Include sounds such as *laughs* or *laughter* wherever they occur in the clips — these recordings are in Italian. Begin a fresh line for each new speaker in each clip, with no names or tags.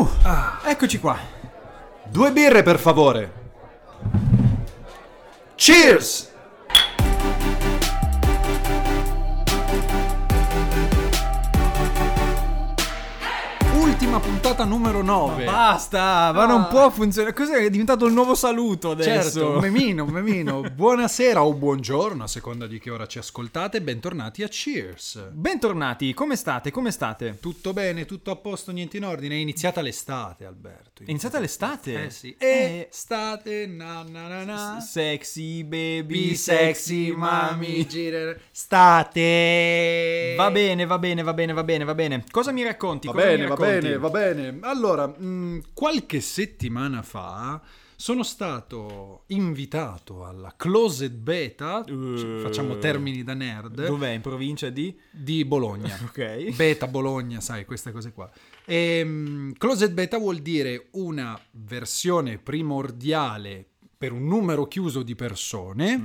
Uh, eccoci qua.
Due birre, per favore. Cheers!
Puntata numero 9.
Basta, ma non può funzionare. Cos'è? È diventato il nuovo saluto adesso.
Certo, un memino, un memino. *laughs* Buonasera o buongiorno, a seconda di che ora ci ascoltate. Bentornati a Cheers.
Bentornati, come state? Come state?
Tutto bene, tutto a posto, niente in ordine. È iniziata l'estate, Alberto.
È iniziata l'estate?
Eh sì.
Eh,
Estate, na na na na.
Sexy baby,
sexy, mami. State.
Va bene, va bene, va bene, va bene, va bene. Cosa mi racconti?
Va
Cosa mi
bene, va bene, va bene. Allora, mh, qualche settimana fa sono stato invitato alla Closet Beta,
Uh.
facciamo termini da nerd,
Dov'è? In provincia di?
di Bologna. *laughs*
Ok.
Beta Bologna, sai, queste cose qua. E, closet Beta vuol dire una versione primordiale per un numero chiuso di persone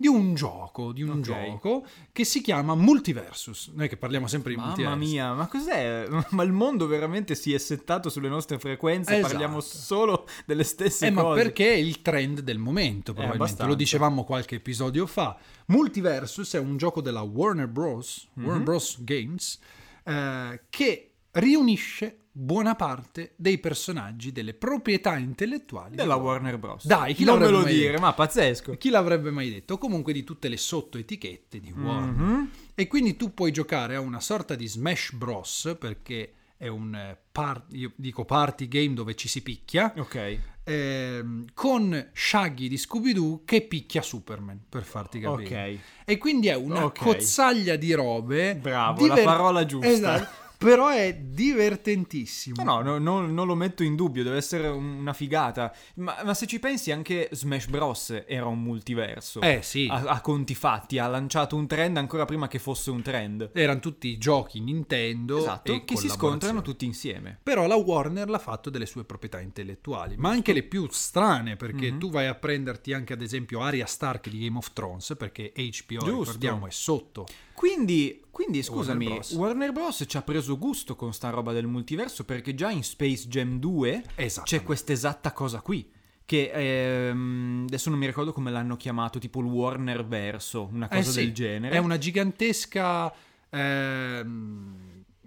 di un gioco, di un
Mm. Ok.
gioco che si chiama Multiversus. Noi che parliamo sempre di
Mamma
multiversi.
mia, ma cos'è? *laughs* Ma il mondo veramente si è settato sulle nostre frequenze
Esatto.
parliamo solo delle stesse
Eh, ma
cose.
perché è il trend del momento, probabilmente.
abbastanza.
Lo dicevamo qualche episodio fa. Multiversus è un gioco della Warner Bros.
Mhm.
Warner Bros. Games eh, che riunisce buona parte dei personaggi delle proprietà intellettuali
Della
di
Warner Bros.
Dai, chi
non me lo dire,
detto?
ma pazzesco.
Chi l'avrebbe mai detto? Comunque di tutte le sottoetichette di Warner.
Mhm.
E quindi tu puoi giocare a una sorta di Smash Bros. perché è un eh, par- io dico party game dove ci si picchia
Ok.
ehm, con Shaggy di Scooby-Doo che picchia Superman, per farti capire.
Ok.
E quindi è una
Ok.
cozzaglia di robe.
Bravo, la parola giusta.
Esatto. Però è divertentissimo.
No, no, no, non lo metto in dubbio, deve essere un- una figata. Ma, ma se ci pensi, anche Smash Bros. era un multiverso.
Eh sì,
A, a conti fatti, ha lanciato un trend ancora prima che fosse un trend.
erano tutti giochi Nintendo
Esatto,
e
che si scontrano tutti insieme.
Però la Warner l'ha fatto delle sue proprietà intellettuali, ma anche le più strane, perché
Mhm.
tu vai a prenderti anche ad esempio Arya Stark di Game of Thrones, perché HBO,
Giusto.
ricordiamo, è sotto.
Quindi, quindi scusami,
Warner
Warner
Bros.
Bros. ci ha preso gusto con sta roba del multiverso perché già in Space Jam 2
Esatto.
c'è questa esatta cosa qui. Che ehm, adesso non mi ricordo come l'hanno chiamato, tipo il Warner verso, una cosa
Eh sì,
del genere.
È una gigantesca ehm,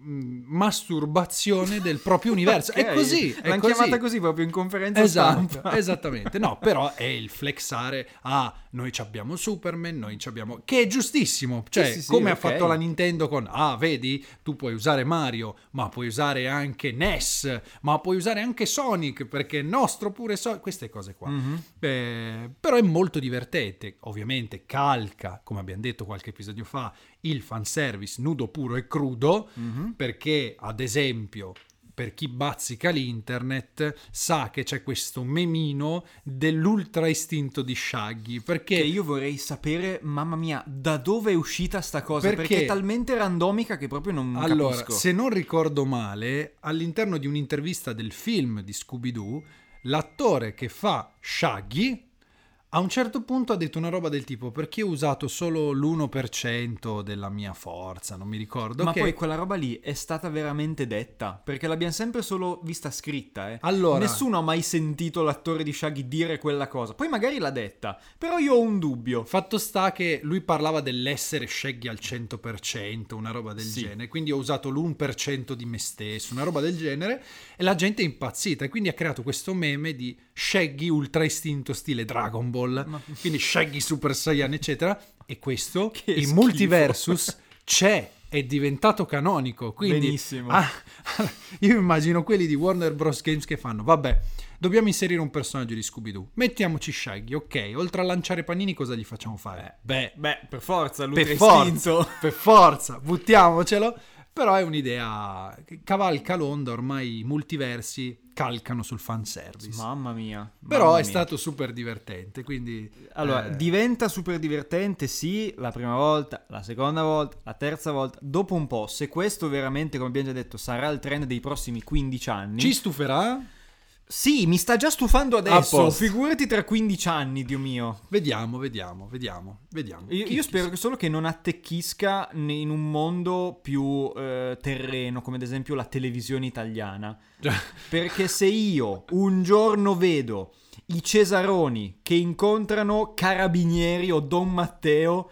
masturbazione del proprio universo. *laughs*
Ok,
È così. È
L'hanno
così.
chiamata così proprio in conferenza
Esatto,
stampa. *laughs*
esattamente. No, però è il flexare. Ah, noi ci abbiamo Superman, noi ci abbiamo. Che è giustissimo. Cioè,
Sì, sì, sì,
come
ok.
ha fatto la Nintendo con. Ah, vedi, tu puoi usare Mario, ma puoi usare anche NES, ma puoi usare anche Sonic, perché è nostro pure Sonic. Queste cose qua.
Mhm.
Eh, però è molto divertente. Ovviamente calca, come abbiamo detto qualche episodio fa, il fanservice nudo puro e crudo,
Mhm.
perché ad esempio per chi bazzica l'internet sa che c'è questo memino dell'ultra istinto di Shaggy perché
Che io vorrei sapere, mamma mia, da dove è uscita sta cosa? Perché,
Perché-
è talmente randomica che proprio non
allora
capisco.
se non ricordo male all'interno di un'intervista del film di Scooby-Doo l'attore che fa Shaggy a un certo punto ha detto una roba del tipo perché ho usato solo l'1% della mia forza non mi ricordo
Ma
che-
poi quella roba lì è stata veramente detta, perché l'abbiamo sempre solo vista scritta, eh.
Allora-
Nessuno ha mai sentito l'attore di Shaggy dire quella cosa. Poi magari l'ha detta, però io ho un dubbio.
Fatto sta che lui parlava dell'essere Shaggy al 100%, una roba del
Sì.
genere, quindi ho usato l'1% di me stesso, una roba del genere, e la gente è impazzita, e quindi ha creato questo meme di Shaggy ultra istinto stile Dragon Ball,
Ma-
quindi Shaggy Super Saiyan, eccetera, e questo,
Che
in
schifo.
Multiversus, c'è, è diventato canonico, quindi...
Benissimo.
Ah, *laughs* io immagino quelli di Warner Bros. Games che fanno, vabbè, dobbiamo inserire un personaggio di Scooby-Doo, mettiamoci Shaggy, ok, oltre a lanciare panini cosa gli facciamo fare? Beh,
Beh, per forza, lui
per
è
forza, per forza, buttiamocelo. Però è un'idea che cavalca l'onda, ormai i multiversi calcano sul fanservice.
Mamma mia.
Però
mamma
è
mia.
stato super divertente, quindi...
Allora,
eh,
diventa super divertente, sì, la prima volta, la seconda volta, la terza volta. Dopo un po', se questo veramente, come abbiamo già detto, sarà il trend dei prossimi 15 anni,
ci stuferà?
Sì, mi sta già stufando adesso. Figurati tra 15 anni, Dio mio.
Vediamo, vediamo, vediamo, vediamo.
Io, io spero che solo che non attecchisca in un mondo più eh, terreno, come ad esempio la televisione italiana.
Già.
Perché se io un giorno vedo i Cesaroni che incontrano Carabinieri o Don Matteo,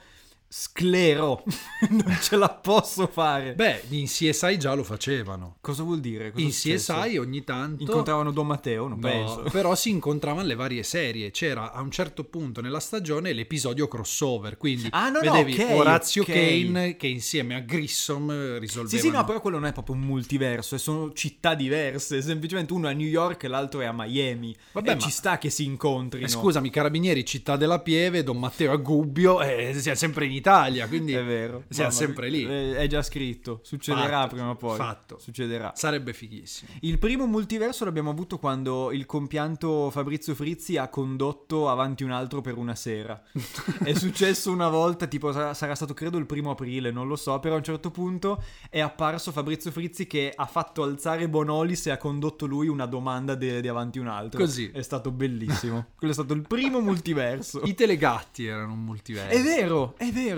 sclero, *laughs* non ce la posso fare.
Beh, in CSI già lo facevano.
cosa vuol dire? Cosa è
In? CSI ogni tanto...
incontravano Don Matteo? Non
No,
penso. *laughs*
però si incontravano le varie serie. C'era a un certo punto nella stagione l'episodio crossover. Quindi
Ah, no, no,
vedevi
ok,
Orazio
ok.
Kane che insieme a Grissom eh, risolvevano.
Sì, sì, no, però quello non è proprio un multiverso, eh, sono città diverse. Semplicemente uno è a New York e l'altro è a Miami.
Vabbè, ma-
ci sta che si incontrino.
Eh, scusami, Carabinieri, Città della Pieve, Don Matteo a Gubbio, e siamo sempre in Italia, quindi
È vero.
siamo
Mamma
sempre lì.
Eh, È già scritto. Succederà
Fatto,
prima o poi.
fatto.
Succederà.
Sarebbe fighissimo.
Il primo multiverso l'abbiamo avuto quando il compianto Fabrizio Frizzi ha condotto avanti un altro per una sera. *laughs* è successo una volta, tipo sarà, sarà stato credo il primo aprile, non lo so, però a un certo punto è apparso Fabrizio Frizzi che ha fatto alzare Bonolis e ha condotto lui una domanda di avanti un altro.
Così.
È stato bellissimo. Quello è stato il primo *laughs* multiverso.
I telegatti erano un multiverso.
È vero, è vero.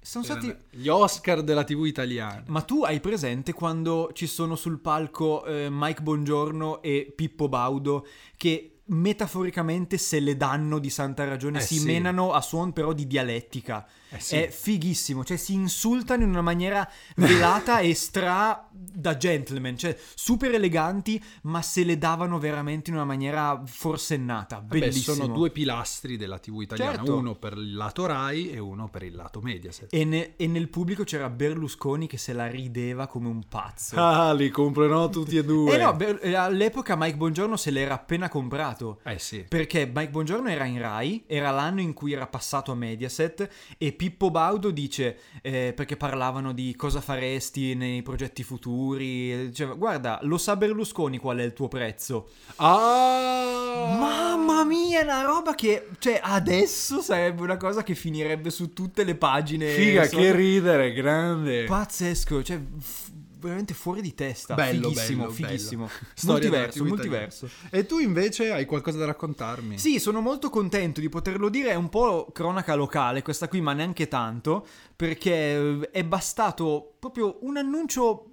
Sono
Erano
stati...
gli Oscar della TV italiana.
Ma tu hai presente quando ci sono sul palco eh, Mike Bongiorno e Pippo Baudo che metaforicamente se le danno di santa ragione,
Eh
si
sì.
menano a suon però di dialettica.
Eh sì.
È fighissimo, cioè si insultano in una maniera velata e stra da gentleman, cioè super eleganti, ma se le davano veramente in una maniera forsennata.
Beh,
Bellissimo.
sono due pilastri della TV italiana,
Certo.
uno per il lato Rai e uno per il lato Mediaset.
E, ne- e nel pubblico c'era Berlusconi che se la rideva come un pazzo.
Ah, li comprerò tutti e due.
Eh no, beh, eh, all'epoca Mike Bongiorno se l'era appena comprato.
Eh sì.
Perché Mike Bongiorno era in Rai, era l'anno in cui era passato a Mediaset e Pippo Baudo dice, eh, perché parlavano di cosa faresti nei progetti futuri, diceva guarda, lo sa Berlusconi qual è il tuo prezzo.
Ah!
Mamma mia, è una roba che, cioè, adesso sarebbe una cosa che finirebbe su tutte le pagine.
Figa,
so-
che ridere, grande.
Pazzesco, cioè, f- veramente fuori di testa.
Bello,
fighissimo,
bello,
fighissimo. *laughs*
bello.
Multiverso, multiverso.
E tu invece hai qualcosa da raccontarmi?
Sì, sono molto contento di poterlo dire, è un po' cronaca locale questa qui, ma neanche tanto, perché è bastato proprio un annuncio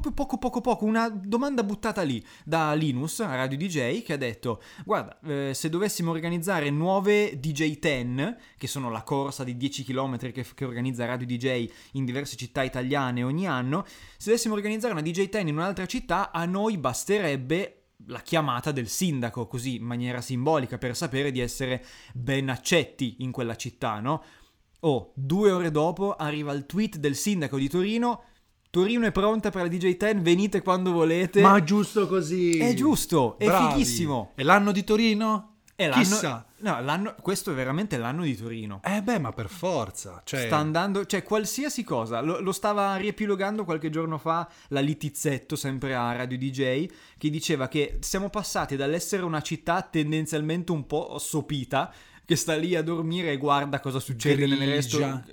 proprio poco poco poco, una domanda buttata lì da Linus, a Radio DJ, che ha detto guarda, eh, se dovessimo organizzare nuove DJ 10, che sono la corsa di 10 km che, che organizza Radio DJ in diverse città italiane ogni anno, se dovessimo organizzare una DJ 10 in un'altra città, a noi basterebbe la chiamata del sindaco, così in maniera simbolica, per sapere di essere ben accetti in quella città, no? Oh, due ore dopo arriva il tweet del sindaco di Torino. Torino è pronta per la DJ 10, venite quando volete.
Ma giusto così.
È giusto, è
Bravi.
fighissimo.
È l'anno di Torino?
È l'anno-
Chissà.
No, l'anno- questo è veramente l'anno di Torino.
Eh beh, ma per forza. Cioè,
Sta andando, cioè qualsiasi cosa, lo, lo stava riepilogando qualche giorno fa la Litizzetto, sempre a Radio DJ, che diceva che siamo passati dall'essere una città tendenzialmente un po' sopita, che sta lì a dormire e guarda cosa succede nel resto.
Grigia.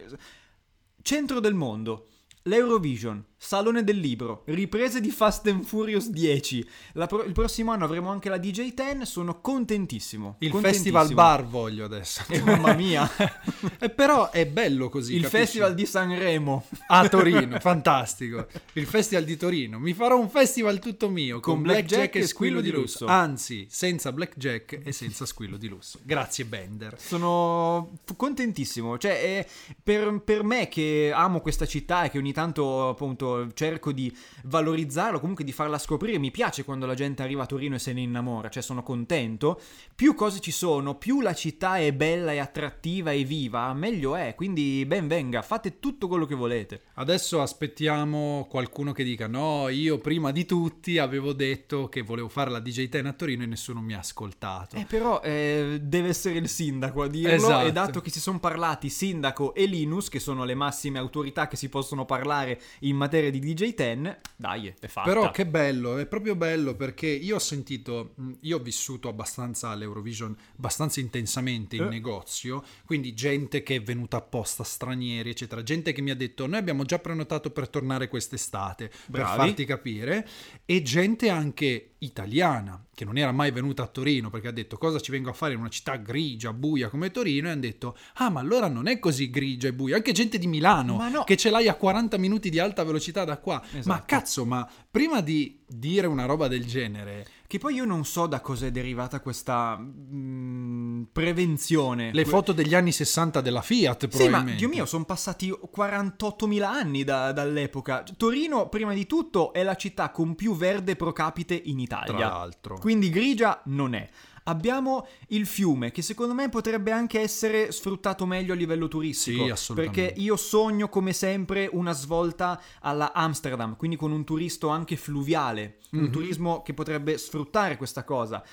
Centro del mondo. L'Eurovision, Salone del Libro, riprese di Fast and Furious 10. La pro- il prossimo anno avremo anche la DJ 10, sono contentissimo.
il
contentissimo.
festival bar voglio adesso.
Eh, mamma mia. *laughs*
e però è bello così.
il
capisci?
festival di Sanremo.
a Torino, fantastico. Il festival di Torino. Mi farò un festival tutto mio con,
Con
Blackjack e Squillo di lusso. Anzi, senza Blackjack e senza Squillo di lusso. Grazie Bender.
Sono contentissimo. Cioè, per, per me che amo questa città e che ogni tanto appunto cerco di valorizzarla, comunque di farla scoprire, mi piace quando la gente arriva a Torino e se ne innamora, cioè sono contento. Più cose ci sono, più la città è bella e attrattiva e viva, meglio è. Quindi ben venga, fate tutto quello che volete.
Adesso aspettiamo qualcuno che dica no, io prima di tutti avevo detto che volevo fare la DJ Ten a Torino e nessuno mi ha ascoltato.
Eh, però eh, deve essere il sindaco a dirlo.
Esatto.
E dato che si sono parlati sindaco e Linus, che sono le massime autorità che si possono parlare in materia di DJ 10, dai, è fatta.
Però che bello, è proprio bello perché io ho sentito, mh, io ho vissuto abbastanza all'Eurovision, abbastanza intensamente in
Eh.
negozio, quindi gente che è venuta apposta, stranieri, eccetera, gente che mi ha detto noi abbiamo già prenotato per tornare quest'estate, per
Bravi.
farti capire, e gente anche italiana, che non era mai venuta a Torino perché ha detto cosa ci vengo a fare in una città grigia, buia come Torino e hanno detto ah ma allora non è così grigia e buia, anche gente di Milano
Ma no.
che ce l'hai a 40 minuti di alta velocità da qua. Ma
Esatto.
cazzo, ma prima di dire una roba del genere,
Che poi io non so da cosa è derivata questa mm, prevenzione.
le
Que-
foto degli anni 60 della Fiat
Sì, ma
probabilmente.
Dio mio, sono passati 48.000 anni da- dall'epoca. Torino, prima di tutto, è la città con più verde pro capite in
tra
Italia.
l'altro.
Quindi grigia non è. Abbiamo il fiume che secondo me potrebbe anche essere sfruttato meglio a livello turistico.
Sì, assolutamente.
Perché io sogno come sempre una svolta alla Amsterdam, quindi con un turismo anche fluviale, un
Mhm.
turismo che potrebbe sfruttare questa cosa.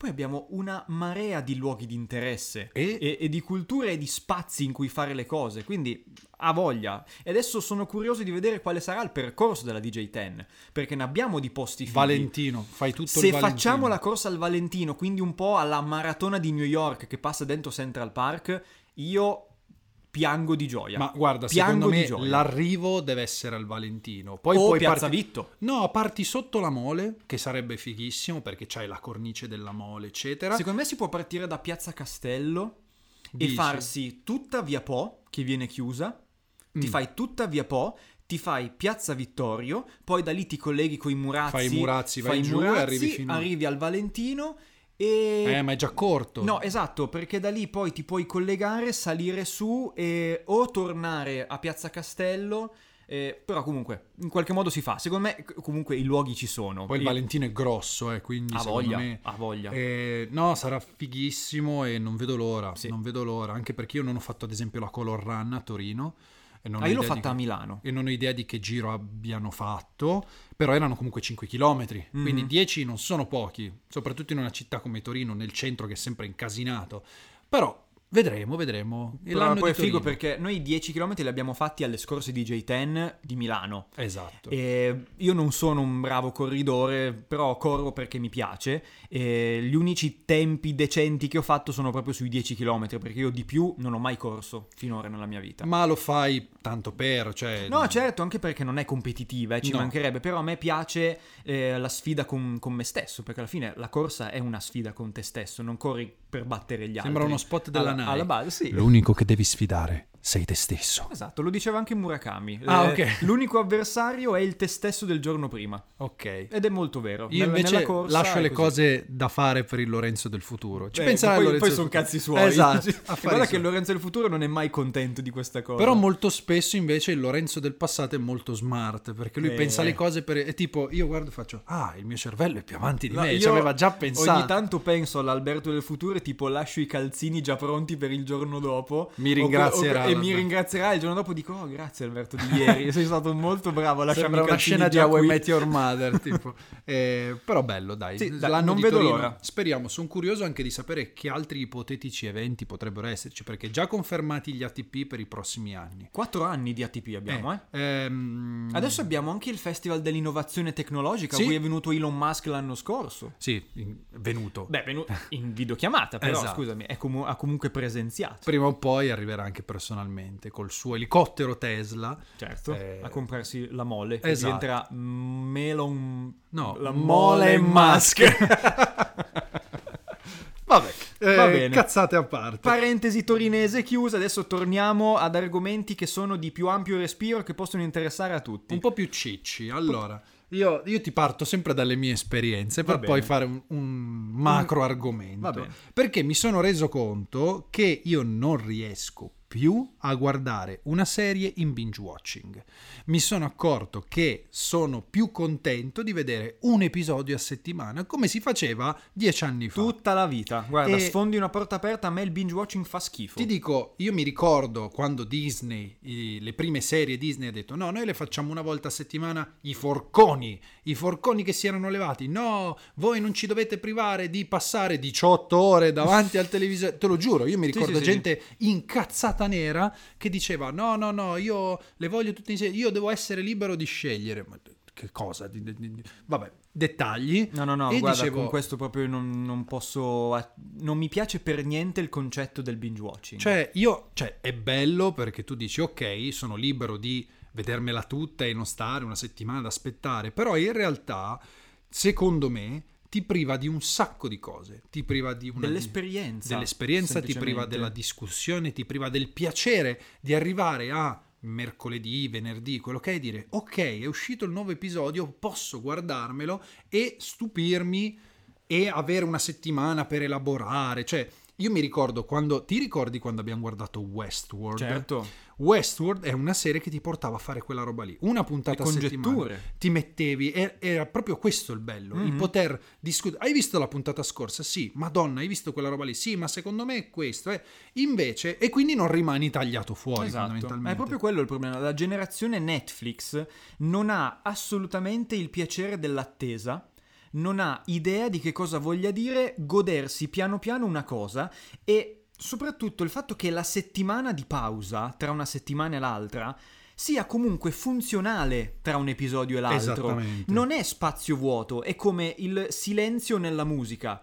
Poi abbiamo una marea di luoghi di interesse
E-
e, e di culture e di spazi in cui fare le cose, quindi ha voglia. E adesso sono curioso di vedere quale sarà il percorso della DJ10, perché ne abbiamo di posti fighi.
Valentino, fai tutto
Se facciamo la corsa al Valentino, quindi un po' alla maratona di New York che passa dentro Central Park, io piango di gioia.
Ma guarda,
piango
secondo me l'arrivo deve essere al Valentino. Poi
o
puoi
Piazza
parti-
Vitto.
No, parti sotto la mole, che sarebbe fighissimo perché c'hai la cornice della mole, eccetera.
Secondo me si può partire da Piazza Castello
Dici?
e farsi tutta via Po, che viene chiusa, ti
Mm.
fai tutta via Po, ti fai Piazza Vittorio, poi da lì ti colleghi con i Murazzi,
Fai i Murazzi, vai
fai
giù e
Murazzi,
arrivi fino-
arrivi al Valentino e...
Eh, ma è già corto.
No, esatto, perché da lì poi ti puoi collegare, salire su e o tornare a Piazza Castello, eh, però comunque in qualche modo si fa. Secondo me comunque i luoghi ci sono.
Poi il Valentino è grosso, eh, quindi
ha
secondo
voglia,
me...
ha voglia.
eh, no, sarà fighissimo e non vedo l'ora.
Sì.
Non vedo l'ora, anche perché io non ho fatto ad esempio la Color Run a Torino. E non
Ah, io l'ho fatta a. Milano.
E non ho idea di che giro abbiano fatto, però erano comunque 5 km, quindi
Mhm.
10 non sono pochi, soprattutto in una città come Torino, nel centro che è sempre incasinato. Però vedremo, vedremo.
Però
L'anno
poi è figo perché noi 10 km li abbiamo fatti alle scorse DJ10 di Milano.
Esatto.
E io non sono un bravo corridore, però corro perché mi piace. E gli unici tempi decenti che ho fatto sono proprio sui 10 km, perché io di più non ho mai corso finora nella mia vita.
Ma lo fai tanto per, cioè...
No, certo, anche perché non è competitiva, eh, ci
No.
mancherebbe, però a me piace eh, la sfida con, con me stesso, perché alla fine la corsa è una sfida con te stesso, non corri per battere gli altri.
Sembra uno spot della
alla,
Nike.
Alla base, sì.
L'unico che devi sfidare sei te stesso.
Esatto, lo diceva anche Murakami.
Ah,
Eh,
ok. *laughs*
L'unico avversario è il te stesso del giorno prima.
Ok.
Ed è molto vero.
Io
Nella-
invece
nella corsa
lascio le
così.
cose da fare per il Lorenzo del futuro. Ci
Eh,
penserà
poi,
Lorenzo
poi sono cazzi suoi.
Esatto. *laughs*
Guarda che
suoi.
Lorenzo del futuro non è mai contento di questa cosa.
Però molto spesso invece il Lorenzo del passato è molto smart perché lui
Eh.
pensa le cose per... è tipo io guardo e faccio ah il mio cervello è più avanti di
No,
me,
io
ci aveva già pensato.
Ogni tanto penso all'Alberto del futuro e tipo lascio i calzini già pronti per il giorno dopo.
Mi ringrazierà
e mi ringrazierà il giorno dopo dico oh grazie Alberto di ieri, sei stato molto bravo a lasciarmi
Sembra una scena di How I. Met Your Mother *laughs* tipo. Eh, però bello dai,
Sì,
L'anno
non vedo
Torino,
l'ora.
Speriamo, sono curioso anche di sapere che altri ipotetici eventi potrebbero esserci perché già confermati gli ATP per i prossimi anni.
Quattro anni di ATP abbiamo, eh.
ehm,
Adesso abbiamo anche il Festival dell'innovazione tecnologica,
Sì.
a cui è venuto Elon Musk l'anno scorso.
Sì, in- venuto.
Beh, è venuto in videochiamata, però *laughs*
Esatto.
scusami, è comu- ha comunque presenziato.
Prima o poi arriverà anche personalmente col suo elicottero Tesla.
Certo,
Eh,
a comprarsi la mole,
esatto.
diventerà Melon...
No,
la
Mole
mole
Musk. *laughs* Vabbè,
Va
eh,
bene.
cazzate a parte.
Parentesi torinese chiusa, adesso torniamo ad argomenti che sono di più ampio respiro che possono interessare a tutti.
un po' più cicci. Allora, io, io ti parto sempre dalle mie esperienze per
Va
poi fare un, un macro argomento.
Va bene.
Perché mi sono reso conto che io non riesco più a guardare una serie in binge watching. Mi sono accorto che sono più contento di vedere un episodio a settimana come si faceva dieci anni fa.
Tutta la vita. Guarda,
E-
sfondi una porta aperta, a me il binge watching fa schifo.
Ti dico, io mi ricordo quando Disney, le prime serie Disney ha detto no, noi le facciamo una volta a settimana i forconi, i forconi che si erano levati, no, voi non ci dovete privare di passare 18 ore davanti al televisore, te lo giuro, io mi
Sì,
ricordo
sì, sì.
gente incazzata nera che diceva no, no, no, io le voglio tutte insieme, io devo essere libero di scegliere, ma che cosa? Vabbè, dettagli.
No, no, no,
E
guarda,
dicevo-
con questo proprio non, non posso... Non mi piace per niente il concetto del binge watching.
Cioè, io, cioè, è bello perché tu dici, ok, sono libero di vedermela tutta e non stare una settimana ad aspettare, però in realtà, secondo me, ti priva di un sacco di cose. Ti priva di una
Dell'esperienza.
dell'esperienza, ti priva della discussione, ti priva del piacere di arrivare a mercoledì, venerdì, quello che è, dire ok, è uscito il nuovo episodio, posso guardarmelo e stupirmi e avere una settimana per elaborare. Cioè, io mi ricordo quando. Ti ricordi quando abbiamo guardato Westworld?
Certo.
Westworld è una serie che ti portava a fare quella roba lì. Una puntata a settimana. Ti mettevi, e- era proprio questo il bello, il
Mhm.
poter discutere. Hai visto la puntata scorsa? Sì, madonna, hai visto quella roba lì? Sì, ma secondo me è questo. eh. Invece, e quindi non rimani tagliato fuori
Esatto,
fondamentalmente.
è proprio quello il problema. La generazione Netflix non ha assolutamente il piacere dell'attesa, non ha idea di che cosa voglia dire godersi piano piano una cosa e soprattutto il fatto che la settimana di pausa tra una settimana e l'altra sia comunque funzionale tra un episodio e l'altro. Non è spazio vuoto, è come il silenzio nella musica.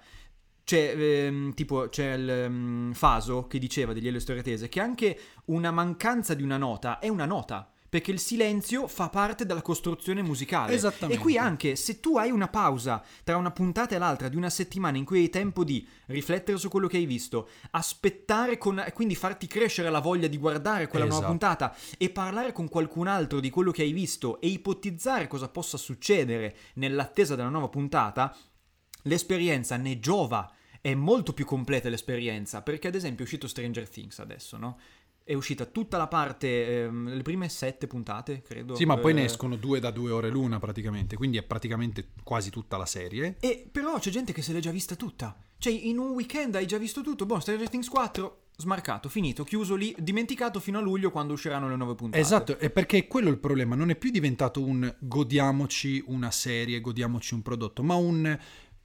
C'è, ehm, tipo, c'è il ehm, Faso che diceva degli Elio Storie Tese che anche una mancanza di una nota è una nota. Perché il silenzio fa parte della costruzione musicale.
Esattamente.
E qui anche se tu hai una pausa tra una puntata e l'altra di una settimana in cui hai tempo di riflettere su quello che hai visto, aspettare con, quindi farti crescere la voglia di guardare quella nuova
Esatto.
puntata e parlare con qualcun altro di quello che hai visto e ipotizzare cosa possa succedere nell'attesa della nuova puntata, l'esperienza ne giova. È molto più completa l'esperienza, perché ad esempio è uscito Stranger Things adesso, no? È uscita tutta la parte, ehm, le prime sette puntate, credo.
Sì, ma poi ne
eh,
escono due da due ore l'una praticamente, quindi è praticamente quasi tutta la serie.
E però c'è gente che se l'è già vista tutta. Cioè, in un weekend hai già visto tutto. Boh, Stranger Things 4, smarcato, finito, chiuso lì, dimenticato fino a luglio quando usciranno le nuove puntate.
Esatto, è perché quello è il problema, non è più diventato un godiamoci una serie, godiamoci un prodotto, ma un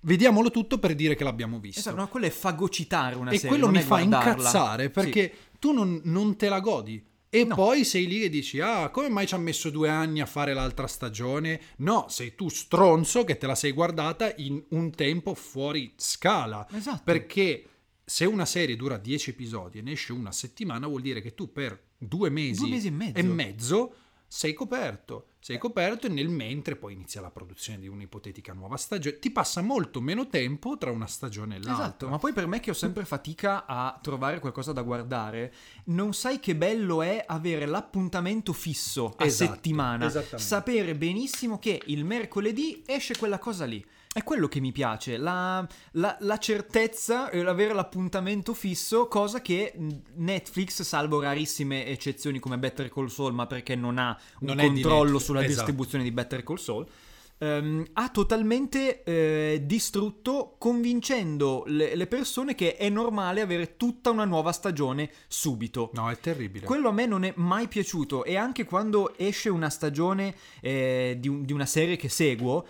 vediamolo tutto per dire che l'abbiamo visto.
Esatto, no, quello è fagocitare una
e
serie.
quello
non
mi fa
guardarla.
incazzare perché tu non, non te la godi. E
No.
poi sei lì e dici: Ah, come mai ci ha messo due anni a fare l'altra stagione? No, sei tu stronzo che te la sei guardata in un tempo fuori scala.
Esatto.
Perché se una serie dura 10 episodi e ne esce una settimana, vuol dire che tu per due mesi,
Due mesi e mezzo.
sei coperto. Sei coperto e nel mentre poi inizia la produzione di un'ipotetica nuova stagione. Ti passa molto meno tempo tra una stagione e l'altra.
Esatto, ma poi per me che ho sempre fatica a trovare qualcosa da guardare, non sai che bello è avere l'appuntamento fisso a
Esatto,
settimana, sapere benissimo che il mercoledì esce quella cosa lì. È quello che mi piace, la, la- la certezza e l'avere l'appuntamento fisso, cosa che mh, Netflix, salvo rarissime eccezioni come Better Call Saul, ma perché non ha un
Non di
controllo
Netflix,
sulla
esatto.
distribuzione di Better Call Saul, ehm, ha totalmente eh, distrutto convincendo le, le persone che è normale avere tutta una nuova stagione subito.
No, è terribile.
Quello a me non è mai piaciuto e anche quando esce una stagione eh, di, di una serie che seguo,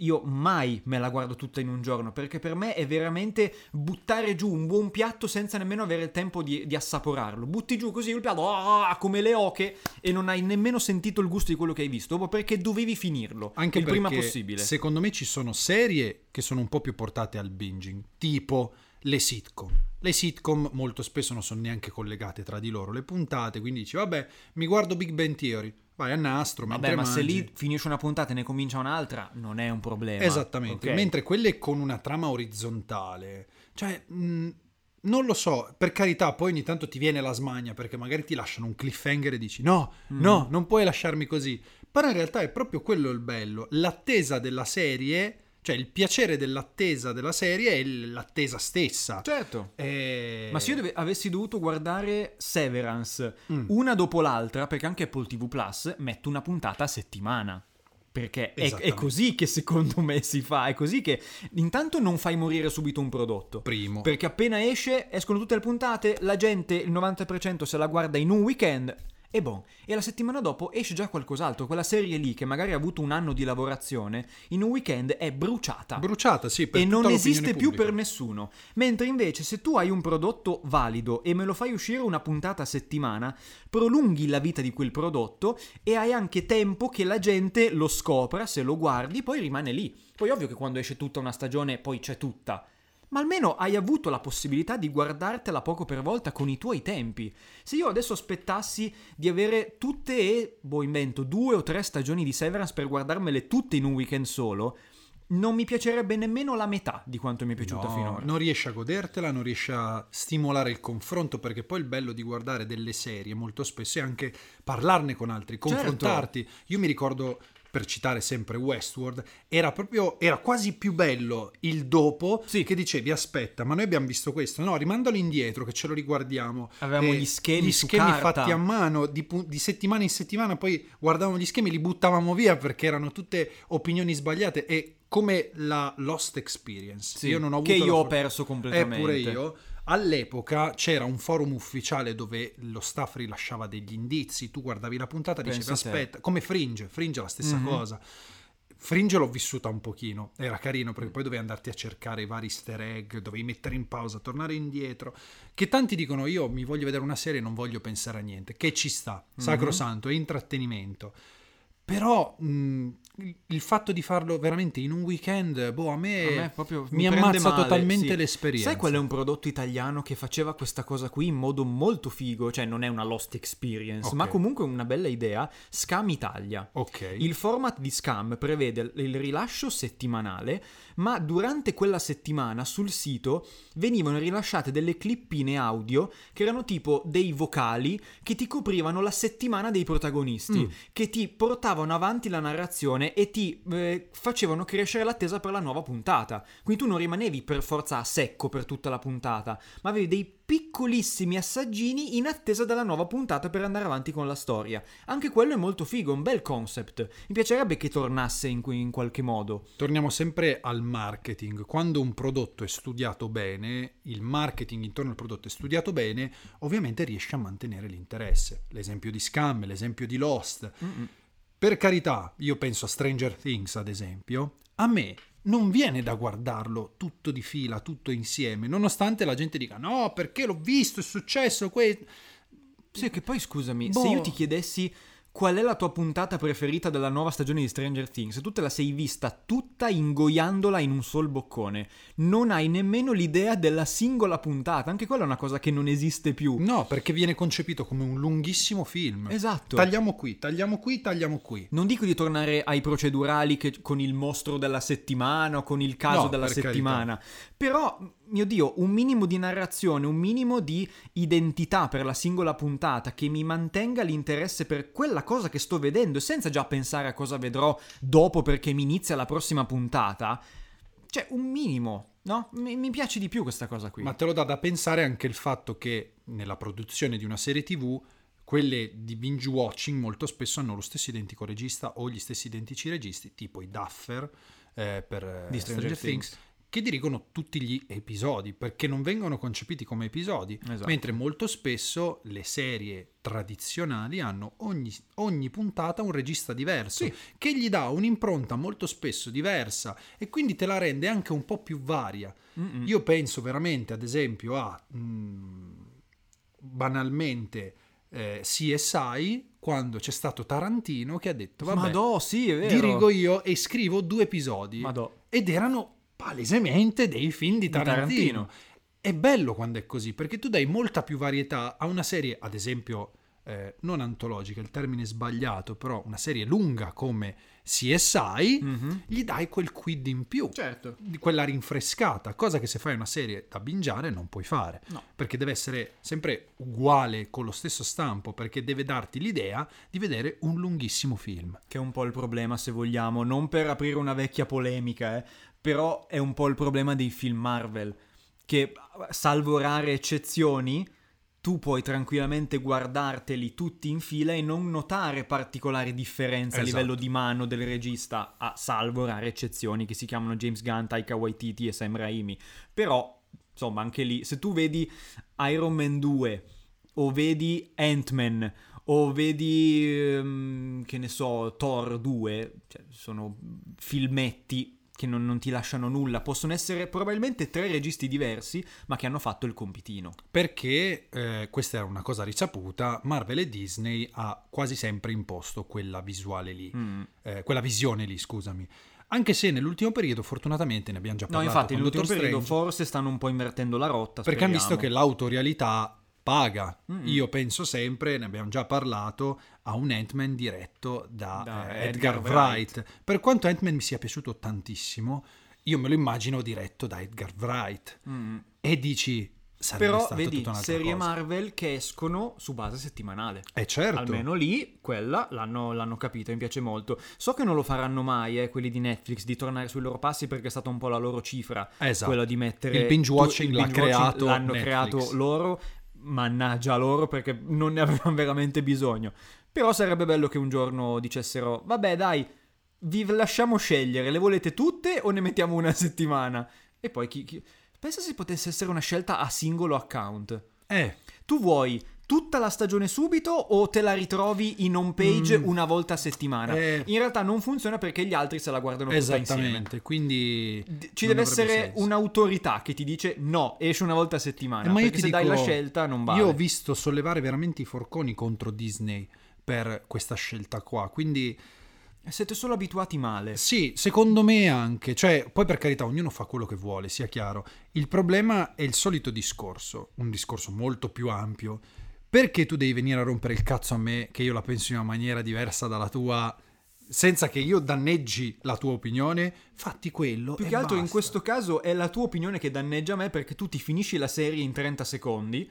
io mai me la guardo tutta in un giorno perché per me è veramente buttare giù un buon piatto senza nemmeno avere il tempo di, di assaporarlo. Butti giù così il piatto ah, come le oche e non hai nemmeno sentito il gusto di quello che hai visto proprio perché dovevi finirlo
Anche
il prima possibile.
Secondo me ci sono serie che sono un po' più portate al binging, tipo le sitcom. Le sitcom molto spesso non sono neanche collegate tra di loro le puntate, quindi dici vabbè, mi guardo Big Bang Theory, vai a nastro,
Vabbè, ma se
mangi.
lì finisce una puntata e ne comincia un'altra, non è un problema.
Esattamente,
ok?
mentre quelle con una trama orizzontale, cioè mh, non lo so, per carità, poi ogni tanto ti viene la smania perché magari ti lasciano un cliffhanger e dici no,
Mm.
no, non puoi lasciarmi così. Però in realtà è proprio quello il bello, l'attesa della serie, cioè il piacere dell'attesa della serie è l'attesa stessa.
Certo.
Eh,
Ma se io dove- avessi dovuto guardare Severance
Mm.
una dopo l'altra, perché anche Apple TV Plus mette una puntata a settimana. Perché è, è così che secondo me si fa, è così che intanto non fai morire subito un prodotto.
Primo.
Perché appena esce, escono tutte le puntate, la gente, il 90% se la guarda in un weekend e bon. E la settimana dopo esce già qualcos'altro. Quella serie lì, che magari ha avuto un anno di lavorazione, in un weekend è bruciata
Bruciata, sì, per
e non esiste più
pubblica.
per nessuno. Mentre invece se tu hai un prodotto valido e me lo fai uscire una puntata a settimana, prolunghi la vita di quel prodotto e hai anche tempo che la gente lo scopra, se lo guardi, poi rimane lì. Poi ovvio che quando esce tutta una stagione poi c'è tutta. Ma almeno hai avuto la possibilità di guardartela poco per volta con i tuoi tempi. Se io adesso aspettassi di avere tutte e, boh, invento, due o tre stagioni di Severance per guardarmele tutte in un weekend solo, non mi piacerebbe nemmeno la metà di quanto mi è piaciuta
No,
finora.
non riesci a godertela, non riesci a stimolare il confronto, perché poi il bello di guardare delle serie molto spesso è anche parlarne con altri,
Certo.
confrontarti. Io mi ricordo, per citare sempre Westworld, era proprio, era quasi più bello il dopo
Sì.
che dicevi aspetta, ma noi abbiamo visto questo, no, rimandalo indietro che ce lo riguardiamo.
Avevamo
E
gli schemi
gli schemi fatti a mano di, di settimana in settimana, poi guardavamo gli schemi, li buttavamo via perché erano tutte opinioni sbagliate e come la Lost Experience.
Sì,
io non ho avuto
che io ho perso completamente.
Eppure io. All'epoca c'era un forum ufficiale dove lo staff rilasciava degli indizi, tu guardavi la puntata e dicevi aspetta, come Fringe, Fringe è la stessa
Mhm.
cosa. Fringe l'ho vissuta un pochino, era carino perché poi dovevi andarti a cercare i vari easter egg, dovevi mettere in pausa, tornare indietro. Che tanti dicono io mi voglio vedere una serie e non voglio pensare a niente, che ci sta,
Mhm.
sacrosanto, è intrattenimento. Però mh, il- fatto di farlo veramente in un weekend, boh, a me,
A me proprio
mi,
prende
ammazza
male,
totalmente
sì.
l'esperienza.
Sai qual è un prodotto italiano che faceva questa cosa qui in modo molto figo? Cioè, non è una lost experience,
Ok.
ma comunque una bella idea. Scam Italia.
Ok.
Il format di Scam prevede il rilascio settimanale, ma durante quella settimana sul sito venivano rilasciate delle clippine audio che erano tipo dei vocali che ti coprivano la settimana dei protagonisti,
Mm.
che ti portavano avanti la narrazione e ti eh, facevano crescere l'attesa per la nuova puntata. Quindi tu non rimanevi per forza a secco per tutta la puntata, ma avevi dei piccolissimi assaggini in attesa della nuova puntata per andare avanti con la storia. Anche quello è molto figo, un bel concept. Mi piacerebbe che tornasse in, in qualche modo.
Torniamo sempre al marketing. Quando un prodotto è studiato bene, il marketing intorno al prodotto è studiato bene, ovviamente riesce a mantenere l'interesse. L'esempio di Scam, l'esempio di Lost. Per carità, io penso a Stranger Things, ad esempio, a me non viene da guardarlo tutto di fila, tutto insieme, nonostante la gente dica no, perché l'ho visto, è successo, que-".
Sì, che poi scusami,
Boh.
se io ti chiedessi qual è la tua puntata preferita della nuova stagione di Stranger Things, tu te la sei vista tutta ingoiandola in un sol boccone, non hai nemmeno l'idea della singola puntata, anche quella è una cosa che non esiste più.
No, perché viene concepito come un lunghissimo film.
Esatto.
Tagliamo qui, tagliamo qui, tagliamo qui.
Non dico di tornare ai procedurali che- con il mostro della settimana o con il caso
No,
della settimana, però, mio Dio, un minimo di narrazione, un minimo di identità per la singola puntata che mi mantenga l'interesse per quella cosa che sto vedendo, senza già pensare a cosa vedrò dopo perché mi inizia la prossima puntata. Cioè, un minimo, no? Mi, mi piace di più questa cosa qui.
Ma te lo dà da pensare anche il fatto che nella produzione di una serie TV, quelle di binge watching molto spesso hanno lo stesso identico regista o gli stessi identici registi, tipo i Duffer eh, per eh,
Di
Stranger,
Stranger
Things, che dirigono tutti gli episodi perché non vengono concepiti come episodi,
Esatto.
mentre molto spesso le serie tradizionali hanno ogni, ogni puntata un regista diverso
Sì.
che gli dà un'impronta molto spesso diversa e quindi te la rende anche un po' più varia.
Mm-mm.
Io penso veramente, ad esempio, a mm, banalmente eh, CSI quando c'è stato Tarantino che ha detto: Vabbè,
Madò, sì,
dirigo io e scrivo due episodi.
Madò.
Ed erano palesemente dei film di
Di
Tarantino.
Tarantino.
È bello quando è così perché tu dai molta più varietà a una serie, ad esempio, eh, non antologica, il termine è sbagliato, però una serie lunga come CSI,
Mhm.
gli dai quel quid in più
Certo.
di quella rinfrescata, cosa che se fai una serie da bingiare non puoi fare,
No.
perché deve essere sempre uguale con lo stesso stampo, perché deve darti l'idea di vedere un lunghissimo film.
Che è un po' il problema, se vogliamo, non per aprire una vecchia polemica, eh, però è un po' il problema dei film Marvel, che salvo rare eccezioni, tu puoi tranquillamente guardarteli tutti in fila e non notare particolari differenze a
Esatto.
livello di mano del regista, a salvo rare eccezioni che si chiamano James Gunn, Taika Waititi e Sam Raimi. Però, insomma, anche lì, se tu vedi Iron Man 2 o vedi Ant-Man o vedi, ehm, che ne so, Thor 2, cioè, sono filmetti che non, non ti lasciano nulla. Possono essere probabilmente tre registi diversi, ma che hanno fatto il compitino.
Perché, eh, questa era una cosa risaputa, Marvel e Disney ha quasi sempre imposto quella visuale lì,
Mm.
eh, quella visione lì, scusami. Anche se nell'ultimo periodo, fortunatamente, ne abbiamo già
No,
parlato
infatti,
con
nell'ultimo
Doctor
periodo
Strange,
forse stanno un po' invertendo la rotta.
perché hanno visto che
speriamo.
l'autorialità paga.
Mm.
Io penso sempre, ne abbiamo già parlato, a un Ant-Man diretto da,
Da
eh, Edgar,
Edgar
Wright. Per quanto Ant-Man mi sia piaciuto tantissimo, io me lo immagino diretto da Edgar Wright.
Mm.
E dici, sarebbe
Però vedi, serie
cosa.
Marvel che escono su base settimanale.
Eh certo.
Almeno lì, quella l'hanno, l'hanno capito, mi piace molto. So che non lo faranno mai, eh, quelli di Netflix, di tornare sui loro passi perché è stata un po' la loro cifra.
Esatto.
Quella di mettere...
Il binge watching
il
l'ha
binge watching
creato
L'hanno
Netflix.
creato loro, mannaggia loro perché non ne avevano *laughs* veramente bisogno. Però sarebbe bello che un giorno dicessero, vabbè dai, vi lasciamo scegliere, le volete tutte o ne mettiamo una settimana? E poi chi... chi... Pensa se potesse essere una scelta a singolo account.
Eh,
Tu vuoi tutta la stagione subito o te la ritrovi in home page
Mm.
una volta a settimana?
Eh.
In realtà non funziona perché gli altri se la guardano
esattamente. Quindi
Ci deve essere
senso.
un'autorità che ti dice no, esce una volta a settimana.
Eh, ma io ti
se dai la
dico,
scelta non vale.
Io ho visto sollevare veramente i forconi contro Disney per questa scelta qua. Quindi
Siete solo abituati male.
sì, secondo me anche. Cioè, poi per carità, ognuno fa quello che vuole, sia chiaro. Il problema è il solito discorso, un discorso molto più ampio. Perché tu devi venire a rompere il cazzo a me che io la penso in una maniera diversa dalla tua, senza che io danneggi la tua opinione? Fatti quello.
Più che altro in
basta.
questo caso è la tua opinione che danneggia me perché tu ti finisci la serie in 30 secondi,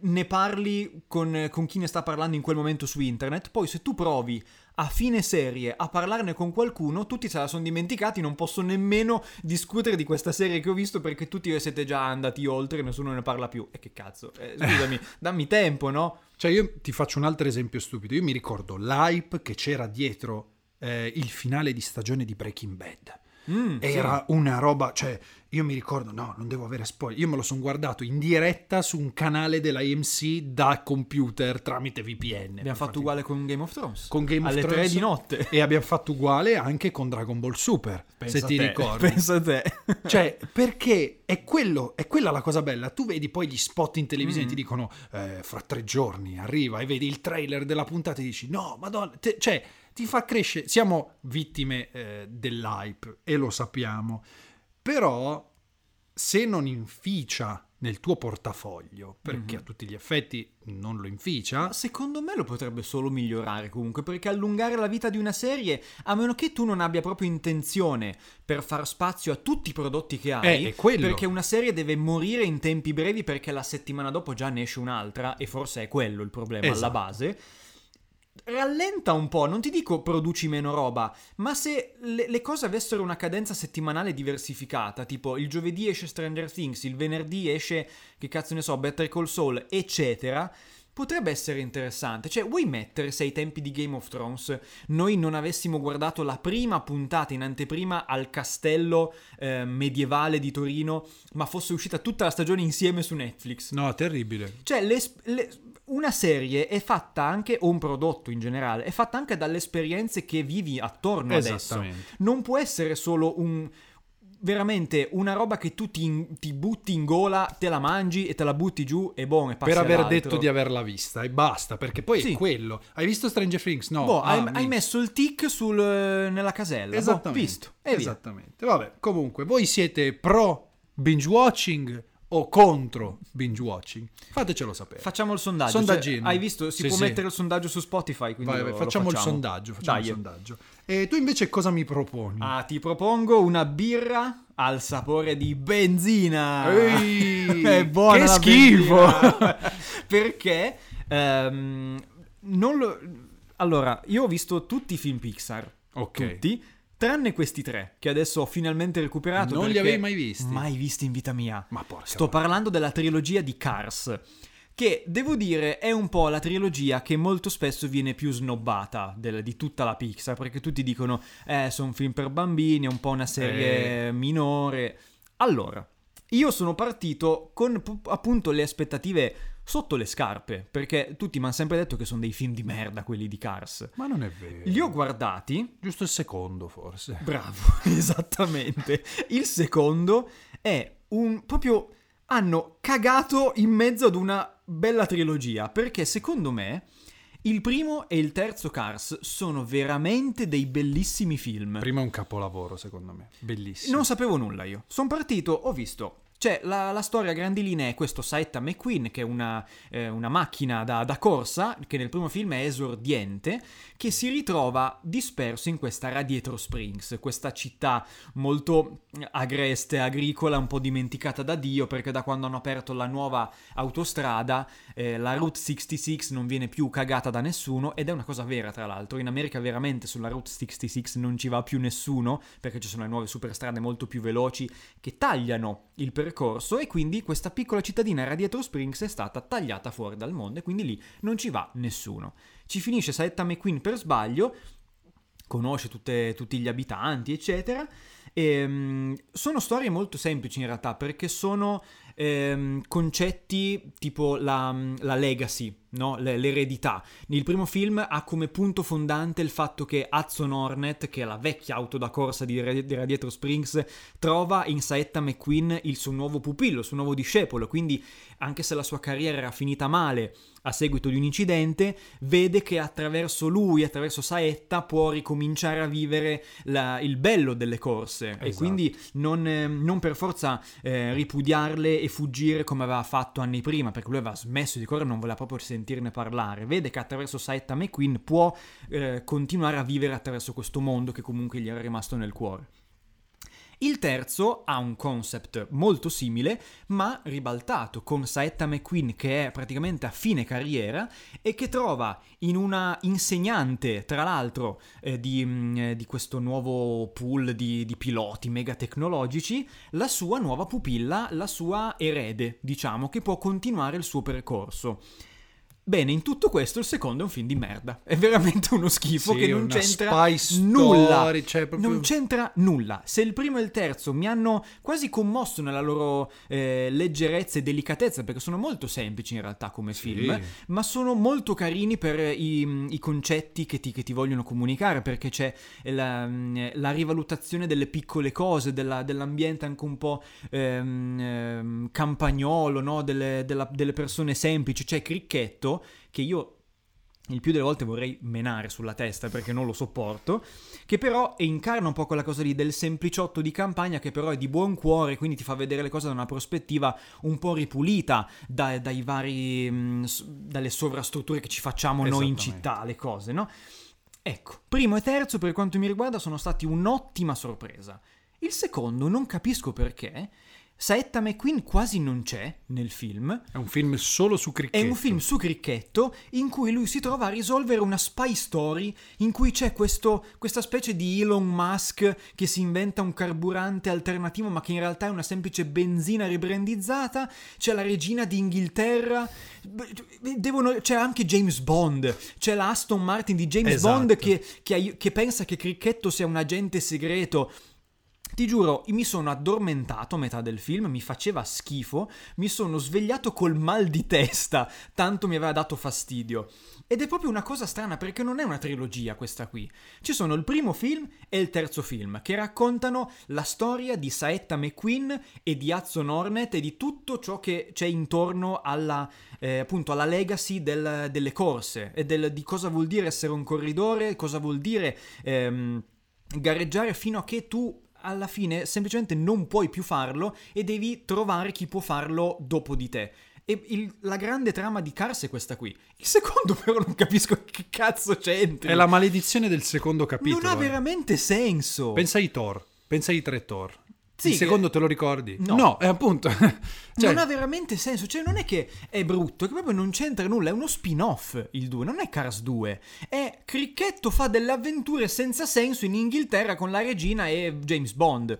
ne parli con, con chi ne sta parlando in quel momento su internet, poi se tu provi a fine serie a parlarne con qualcuno, tutti se la sono dimenticati, non posso nemmeno discutere di questa serie che ho visto perché tutti siete già andati oltre e nessuno ne parla più. E che cazzo, eh, *laughs* scusami, dammi tempo, no?
Cioè, io ti faccio un altro esempio stupido. Io mi ricordo l'hype che c'era dietro eh, il finale di stagione di Breaking Bad.
Mm, sì.
Era una roba, cioè, io mi ricordo, no, non devo avere spoiler. Io me lo sono guardato in diretta su un canale della AMC da computer tramite VPN.
Abbiamo fatto uguale con Game of Thrones.
con Game of
alle
Thrones
3 di notte.
E abbiamo fatto uguale anche con Dragon Ball Super,
Pensa
se ti
te,
ricordi.
Pensa a te. *laughs*
Cioè, perché è, quello, è quella la cosa bella. Tu vedi poi gli spot in televisione
Mm.
ti dicono eh, fra tre giorni arriva e vedi il trailer della puntata e dici no, madonna, te- cioè ti fa crescere. Siamo vittime eh, dell'hype e lo sappiamo. Però se non inficia nel tuo portafoglio, perché
Mhm.
a tutti gli effetti non lo inficia,
secondo me lo potrebbe solo migliorare comunque, perché allungare la vita di una serie, a meno che tu non abbia proprio intenzione per far spazio a tutti i prodotti che hai,
Eh,
perché una serie deve morire in tempi brevi perché la settimana dopo già ne esce un'altra, e forse è quello il problema alla
Esatto.
base. Rallenta un po', non ti dico produci meno roba, ma se le, le cose avessero una cadenza settimanale diversificata, tipo il giovedì esce Stranger Things, il venerdì esce, che cazzo ne so, Better Call Saul, eccetera, potrebbe essere interessante. Cioè, vuoi mettere se ai tempi di Game of Thrones noi non avessimo guardato la prima puntata in anteprima al castello eh, medievale di Torino, ma fosse uscita tutta la stagione insieme su Netflix?
no, terribile.
Cioè, le- le- una serie è fatta anche, o un prodotto in generale, è fatta anche dalle esperienze che vivi attorno adesso.
Esattamente.
Non può essere solo un... Veramente una roba che tu ti, ti butti in gola, te la mangi e te la butti giù e boh, e passi
Per aver
all'altro.
detto di averla vista e basta, perché poi
Sì.
è quello. Hai visto Stranger Things? No.
Boh,
Ah,
hai, hai messo il tic sul, nella casella.
Esattamente.
Boh, visto. E via.
Esattamente. Vabbè, comunque, voi siete pro binge watching o contro binge watching? Fatecelo sapere.
Facciamo il sondaggio.
Sondaggino.
Cioè, hai visto? Si
Sì,
può
sì.
mettere il sondaggio su Spotify. Quindi
Vai, vai,
lo
facciamo, il
facciamo.
sondaggio. Facciamo
Dai.
il sondaggio. E tu invece cosa mi proponi?
Ah, ti propongo una birra al sapore di benzina.
Ehi, *laughs*
è buona
che schifo! *laughs*
Perché ehm, non lo... Allora, io ho visto tutti i film Pixar.
Ok.
Tutti. Tranne questi tre, che adesso ho finalmente recuperato.
Non li avevi mai visti?
Mai visti in vita mia.
Ma porca
Sto parlando della trilogia di Cars. Che devo dire è un po' la trilogia che molto spesso viene più snobbata del- di tutta la Pixar. Perché tutti dicono, eh, sono film per bambini, è un po' una serie minore. Allora, io sono partito con pu- appunto le aspettative sotto le scarpe. Perché tutti mi hanno sempre detto che sono dei film di merda quelli di Cars.
Ma non è vero.
Li ho guardati,
Giusto il secondo, forse.
Bravo, *laughs* esattamente. Il secondo è un proprio hanno cagato in mezzo ad una bella trilogia perché secondo me il primo e il terzo Cars sono veramente dei bellissimi film.
Prima è un capolavoro, secondo me. Bellissimo.
Non sapevo nulla io. Sono partito, ho visto Cioè, la, la storia a grandi linee è questo Saetta McQueen, che è una, eh, una macchina da, da corsa, che nel primo film è esordiente, che si ritrova disperso in questa Radietro Springs, questa città molto agreste, agricola, un po' dimenticata da Dio, perché da quando hanno aperto la nuova autostrada, eh, la Route 66 non viene più cagata da nessuno, ed è una cosa vera, tra l'altro. In America veramente sulla Route 66 non ci va più nessuno, perché ci sono le nuove superstrade molto più veloci che tagliano il percorso e quindi questa piccola cittadina Radiator Springs è stata tagliata fuori dal mondo e quindi lì non ci va nessuno. Ci finisce Saetta McQueen per sbaglio, conosce tutte, tutti gli abitanti, eccetera. E, um, sono storie molto semplici in realtà perché sono ehm, concetti tipo la, la legacy, no? l'eredità. Il primo film ha come punto fondante il fatto che Hudson Hornet, che è la vecchia auto da corsa di, di Radiator Springs, trova in Saetta McQueen il suo nuovo pupillo, il suo nuovo discepolo, quindi anche se la sua carriera era finita male a seguito di un incidente, vede che attraverso lui, attraverso Saetta, può ricominciare a vivere la, il bello delle corse esatto. e quindi non, eh, non per forza eh, ripudiarle e fuggire come aveva fatto anni prima, perché lui aveva smesso di correre e non voleva proprio sentirne parlare. Vede che attraverso Saetta McQueen può eh, continuare a vivere attraverso questo mondo che comunque gli era rimasto nel cuore. Il terzo ha un concept molto simile, ma ribaltato, con Saetta McQueen che è praticamente a fine carriera e che trova in una insegnante, tra l'altro, eh, di, mh, mm, di, questo nuovo pool di, di piloti mega tecnologici, la sua nuova pupilla, la sua erede, diciamo, che può continuare il suo percorso. Bene, in tutto questo il secondo è un film di merda. È veramente uno schifo
sì,
che non c'entra nulla. Story, cioè proprio... Non c'entra nulla. Se il primo e il terzo mi hanno quasi commosso nella loro eh, leggerezza e delicatezza, perché sono molto semplici in realtà come sì. film, ma sono molto carini per i, i concetti che ti, che ti, vogliono comunicare, perché c'è la, la rivalutazione delle piccole cose, della, dell'ambiente anche un po' ehm, ehm, campagnolo, no? delle, della, delle persone semplici. C'è Cricchetto che io il più delle volte vorrei menare sulla testa perché non lo sopporto, che però incarna un po' quella cosa lì del sempliciotto di campagna che però è di buon cuore, quindi ti fa vedere le cose da una prospettiva un po' ripulita da, dai vari, mh, dalle sovrastrutture che ci facciamo noi in città, le cose, no? Ecco, primo e terzo per quanto mi riguarda sono stati un'ottima sorpresa. Il secondo non capisco perché, Saetta McQueen quasi non c'è nel film.
È un film solo su cricchetto.
È un film su cricchetto in cui lui si trova a risolvere una spy story in cui c'è questo, questa specie di Elon Musk che si inventa un carburante alternativo ma che in realtà è una semplice benzina ribrandizzata. C'è la regina d'Inghilterra. Devono, c'è anche James Bond. C'è la Aston Martin di James esatto. Bond che, che, che pensa che cricchetto sia un agente segreto ti giuro, mi sono addormentato a metà del film, mi faceva schifo, mi sono svegliato col mal di testa, tanto mi aveva dato fastidio. Ed è proprio una cosa strana perché non è una trilogia questa qui. Ci sono il primo film e il terzo film che raccontano la storia di Saetta McQueen e di Hudson Hornet e di tutto ciò che c'è intorno alla, eh, appunto, alla legacy del, delle corse e del, di cosa vuol dire essere un corridore, cosa vuol dire ehm, gareggiare fino a che tu alla fine semplicemente non puoi più farlo e devi trovare chi può farlo dopo di te. E il, la grande trama di Cars è questa qui. Il secondo *laughs* però non capisco che cazzo c'entri.
È la maledizione del secondo capitolo.
Non ha eh. veramente senso.
Pensa ai Thor. Pensa ai tre Thor. Sì, il secondo te lo ricordi?
No,
no è appunto. *laughs* cioè...
Non ha veramente senso. Cioè, non è che è brutto, è che proprio non c'entra nulla. È uno spin-off il 2, non è Cars 2. È Cricchetto fa delle avventure senza senso in Inghilterra con la regina e James Bond.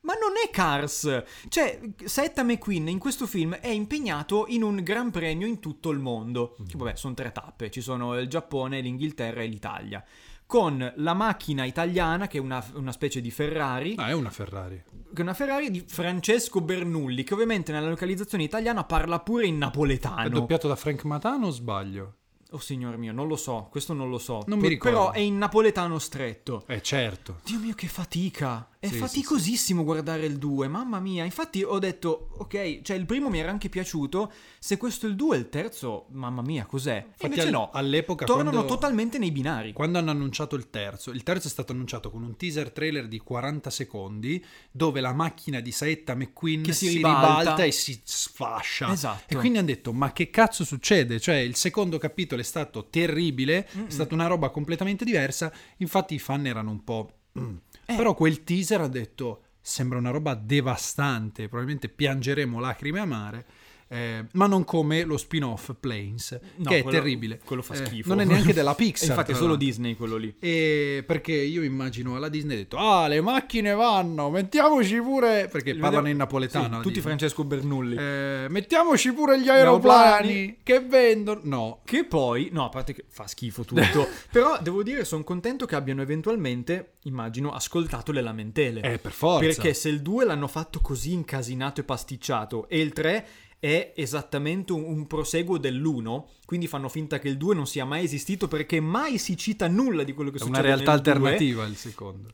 Ma non è Cars! Cioè, Setta McQueen in questo film è impegnato in un gran premio in tutto il mondo. Che vabbè, sono tre tappe. Ci sono il Giappone, l'Inghilterra e l'Italia con la macchina italiana che è una, una, specie di Ferrari.
Ah, è una Ferrari.
Che è una Ferrari di Francesco Bernoulli, che ovviamente nella localizzazione italiana parla pure in napoletano.
È doppiato da Frank Matano o sbaglio?
Oh signor mio, non lo so, questo non lo so.
Non mi ricordo.
Però è in napoletano stretto.
Eh certo.
Dio mio che fatica. È
Sì, sì,
faticosissimo guardare il 2, mamma mia. Infatti ho detto, ok, cioè il primo mi era anche piaciuto, se questo è il 2, il terzo, mamma mia, cos'è?
Infatti
invece
al-
no,
all'epoca
tornano
quando-
totalmente nei binari.
Quando hanno annunciato il terzo, il terzo è stato annunciato con un teaser trailer di 40 secondi dove la macchina di Saetta McQueen
Che si
si,
ribalta.
ribalta e si sfascia.
Esatto.
E quindi hanno detto: Ma che cazzo succede? Cioè, il secondo capitolo è stato terribile, è stata una roba completamente diversa. Infatti, i fan erano un po'. mm.
Eh.
Però quel teaser ha detto: Sembra una roba devastante. Probabilmente piangeremo lacrime amare. Eh, ma non come lo spin-off Planes,
No,
che è
quello-
terribile.
Quello fa
Eh,
schifo.
non è neanche della *laughs* Pixar.
Infatti è solo. Disney quello lì.
E perché io immagino alla Disney detto: Ah, le macchine vanno, mettiamoci pure. Perché parlano in napoletano.
Sì, tutti
Disney.
Francesco Bernulli.
Eh, mettiamoci pure gli
aeroplani.
aeroplani che vendono. No,
Che poi, no, a parte che fa schifo tutto, *laughs* però devo dire sono contento che abbiano eventualmente, immagino, ascoltato le lamentele.
eh, per forza.
Perché se il 2 l'hanno fatto così incasinato e pasticciato e il 3 è esattamente un, un proseguo dell'1, quindi fanno finta che il 2 non sia mai esistito perché mai si cita nulla di quello che
è
succede
una realtà
nel 2.
alternativa il secondo.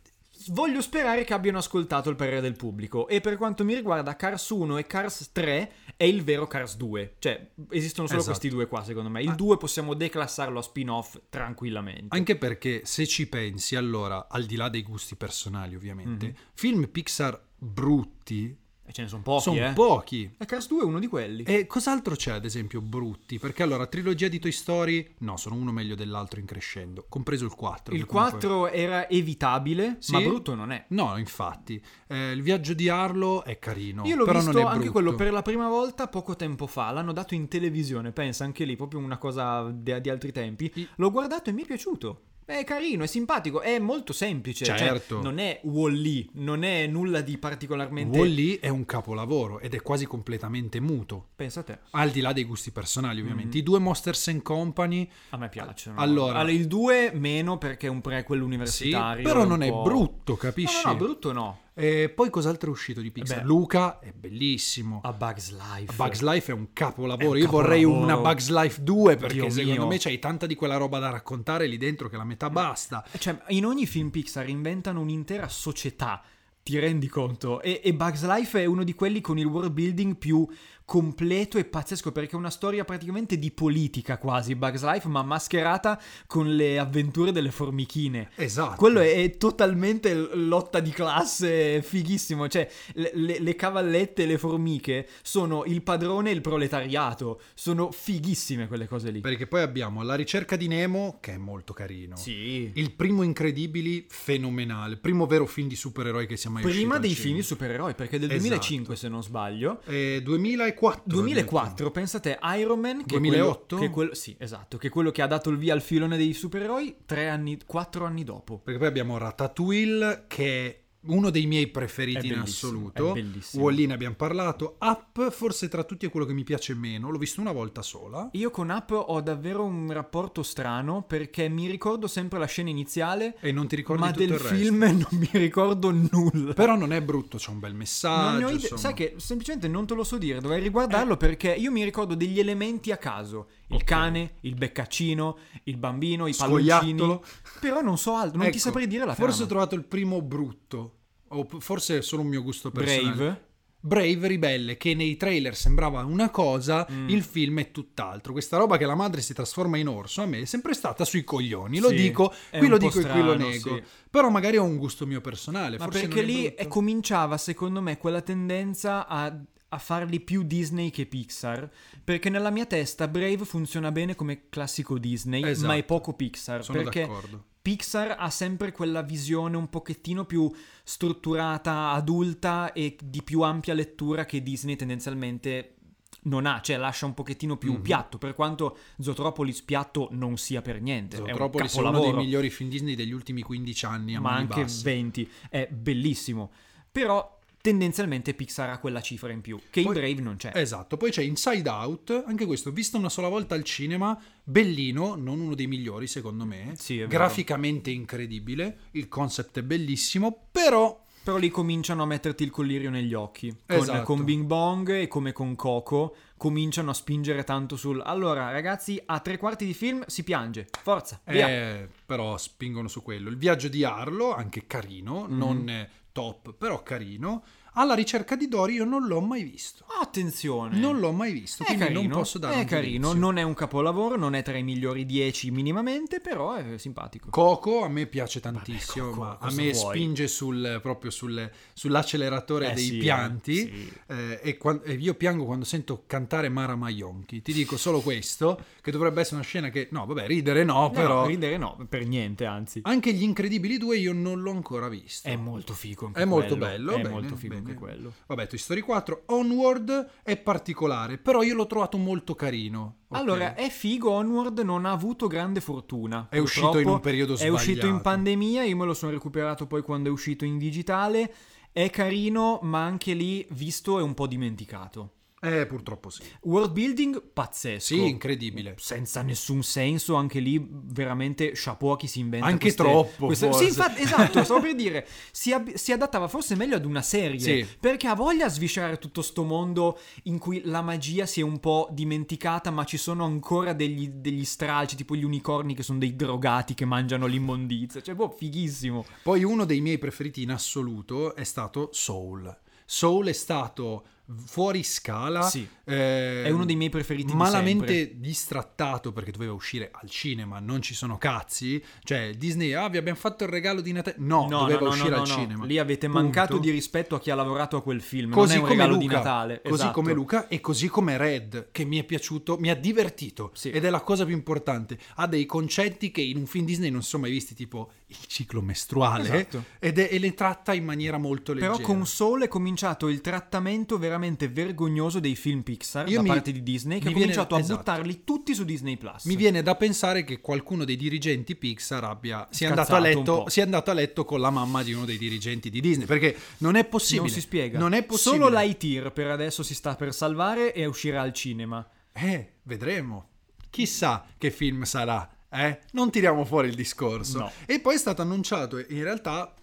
Voglio sperare che abbiano ascoltato il parere del pubblico e per quanto mi riguarda Cars 1 e Cars 3 è il vero Cars 2. Cioè, esistono solo
Esatto.
questi due qua secondo me. Il
Ah.
2 possiamo declassarlo a spin-off tranquillamente.
Anche perché se ci pensi, allora, al di là dei gusti personali, ovviamente,
Mhm.
film Pixar brutti
E ce ne sono pochi,
sono
eh.
pochi.
E Cars 2 è uno di quelli.
E cos'altro c'è, ad esempio, brutti? Perché allora, trilogia di Toy Story, no, sono uno meglio dell'altro in crescendo, compreso il 4.
il
comunque-
4 era evitabile,
Sì?
ma brutto non è.
No, infatti. Eh, il viaggio di Arlo è carino.
Io l'ho
però
visto
non è
anche
brutto.
quello per la prima volta poco tempo fa. L'hanno dato in televisione, pensa anche lì, proprio una cosa di, di altri tempi.
I-
L'ho guardato e mi è piaciuto. È carino, è simpatico, è molto semplice. cioè,
Certo.
non è Wall-E, non è nulla di particolarmente.
Wall-E è un capolavoro ed è quasi completamente muto.
Pensa a te.
Al di là dei gusti personali, ovviamente.
Mhm.
I due Monsters and Company,
A me piacciono.
Allora-
il 2 meno perché è un prequel
sì,
universitario.
però
un
non è brutto,
No,
capisci?
no, no, brutto no.
E poi cos'altro è uscito di Pixar?
Beh.
Luca è bellissimo.
A Bugs Life.
Bugs Life è un capolavoro.
È un
Io vorrei
capolavoro.
una Bugs Life 2 perché
Dio
secondo
mio.
me c'hai tanta di quella roba da raccontare lì dentro che la metà basta.
Cioè, in ogni film Pixar inventano un'intera società. Ti rendi conto? E, e Bugs Life è uno di quelli con il world building più completo e pazzesco perché è una storia praticamente di politica quasi Bugs Life ma mascherata con le avventure delle formichine.
Esatto.
Quello è, è totalmente lotta di classe, fighissimo. Cioè, le, le- le cavallette e le formiche sono il padrone e il proletariato. Sono fighissime quelle cose lì.
Perché poi abbiamo La ricerca di Nemo, che è molto carino.
Sì.
Il primo Incredibili, fenomenale. Primo vero film di supereroi che sia mai uscito
Prima dei film di supereroi, perché è del
Esatto.
2005 se non sbaglio.
Eh, 2004.
2004, pensate, Iron Man che
2008?
È quello, che quello- sì, esatto, che è quello che ha dato il via al filone dei supereroi tre anni, quattro anni dopo.
Perché poi abbiamo Ratatouille, che è uno dei miei preferiti in assoluto.
è bellissimo.
Wall-E ne abbiamo parlato. Up, forse tra tutti è quello che mi piace meno. L'ho visto una volta sola.
Io con Up ho davvero un rapporto strano perché mi ricordo sempre la scena iniziale,
E non ti ricordi
ma
tutto
del
il resto.
film *laughs* non mi ricordo nulla.
Però non è brutto, c'è un bel messaggio. insomma.
Sai che semplicemente non te lo so dire, dovrei riguardarlo perché io mi ricordo degli elementi a caso. Il cane, il beccaccino, il bambino, i palloncini. Però non so altro, non ti
Ecco,
saprei dire la
Forse ho
trama.
trovato il primo brutto. O forse è solo un mio gusto personale.
Brave.
Brave ribelle che nei trailer sembrava una cosa,
Mm.
il film è tutt'altro. Questa roba che la madre si trasforma in orso a me è sempre stata sui coglioni. Lo
Sì,
dico, qui lo dico e qui lo
strano,
nego.
sì.
Però magari ho un gusto mio personale.
Ma
forse
perché lì cominciava, secondo me, quella tendenza a, a farli più Disney che Pixar. Perché nella mia testa Brave funziona bene come classico Disney,
Esatto.
ma è poco Pixar.
Sono
perché
d'accordo.
Pixar ha sempre quella visione un pochettino più strutturata, adulta e di più ampia lettura che Disney tendenzialmente non ha, cioè lascia un pochettino più
Mhm.
piatto, per quanto Zootropolis piatto non sia per niente.
Zootropolis
è
è
un
uno dei migliori film Disney degli ultimi 15 anni.
Ma anche
basse.
20. È bellissimo. Però tendenzialmente Pixar ha quella cifra in più, che
Poi-
in Brave non c'è.
Esatto, poi c'è Inside Out, anche questo visto una sola volta al cinema, bellino, non uno dei migliori secondo me,
Sì, è vero.
graficamente incredibile, il concept è bellissimo, però
Però lì cominciano a metterti il collirio negli occhi. Con,
Esatto.
con Bing Bong e come con Coco cominciano a spingere tanto sul... Allora ragazzi, a tre quarti di film si piange. Forza,
eh, però spingono su quello. Il viaggio di Arlo, anche carino,
Mhm.
non eh, top, però carino. Alla ricerca di Dory io non l'ho mai visto.
Attenzione.
Non l'ho mai visto,
È
quindi
carino,
non posso dare
è
un
carino,
giudizio.
non è un capolavoro, non è tra i migliori 10 minimamente, però è simpatico.
Coco a me piace tantissimo,
Coco,
ma a me
vuoi?
spinge sul, proprio sul- sull'acceleratore
Eh
dei
sì,
pianti
eh, sì.
eh, e, quan- e io piango quando sento cantare Mara Maionchi. Ti dico solo questo, che dovrebbe essere una scena che, no vabbè, ridere no,
No,
però...
ridere no, per niente, anzi.
Anche Gli Incredibili 2 io non l'ho ancora visto.
È molto figo
È molto
quello,
bello,
È
bene,
molto figo
bene.
Anche quello.
Vabbè, Toy Story 4. Onward è particolare, però io l'ho trovato molto carino. ok?
Allora, è figo, Onward non ha avuto grande fortuna.
È uscito in
Purtroppo
un periodo
È uscito in
sbagliato.
pandemia, io me lo sono recuperato poi quando è uscito in digitale. È carino, ma anche lì, visto, è un po' dimenticato.
Eh, purtroppo sì.
World building pazzesco.
Sì, incredibile.
Senza nessun senso, anche lì veramente chapeau a chi si inventa
Anche
queste-
troppo,
queste-. Sì, infatti, esatto, *laughs* stavo per dire, si, ab- si adattava forse meglio ad una serie,
Sì.
perché ha voglia di sviscerare tutto sto mondo in cui la magia si è un po' dimenticata, ma ci sono ancora degli, degli stralci, tipo gli unicorni che sono dei drogati che mangiano l'immondizia, cioè, boh, fighissimo.
Poi uno dei miei preferiti in assoluto è stato Soul. Soul è stato fuori scala.
Sì.
eh,
È uno dei miei preferiti
Malamente distrattato perché doveva uscire al cinema, non ci sono cazzi. Cioè, Disney, ah, vi abbiamo fatto il regalo di Natale. No,
No,
doveva
no, no,
uscire al cinema.
Lì avete
Punto.
mancato di rispetto a chi ha lavorato a quel film.
Così
non è un
come
regalo
Luca,
di Natale.
così
esatto.
come Luca e così come Red, che mi è piaciuto, mi ha divertito
Sì.
ed è la cosa più importante. Ha dei concetti che in un film Disney non sono mai visti, tipo il ciclo mestruale,
Esatto.
ed è- e le tratta in maniera molto leggera.
Però con Soul è cominciato il trattamento veramente vergognoso dei film Pixar
Io
da
mi-
parte di Disney, che ha
viene-
cominciato a
esatto.
buttarli tutti su Disney Plus.
Mi viene da pensare che qualcuno dei dirigenti Pixar abbia, sia, andato letto, sia andato a letto con la mamma di uno dei dirigenti di Disney, perché non è possibile.
Non si spiega.
Non è possibile.
Solo Lightyear per adesso si sta per salvare e uscirà al cinema.
Eh, vedremo. Chissà che film sarà, eh? Non tiriamo fuori il discorso.
No.
E poi è stato annunciato, in realtà,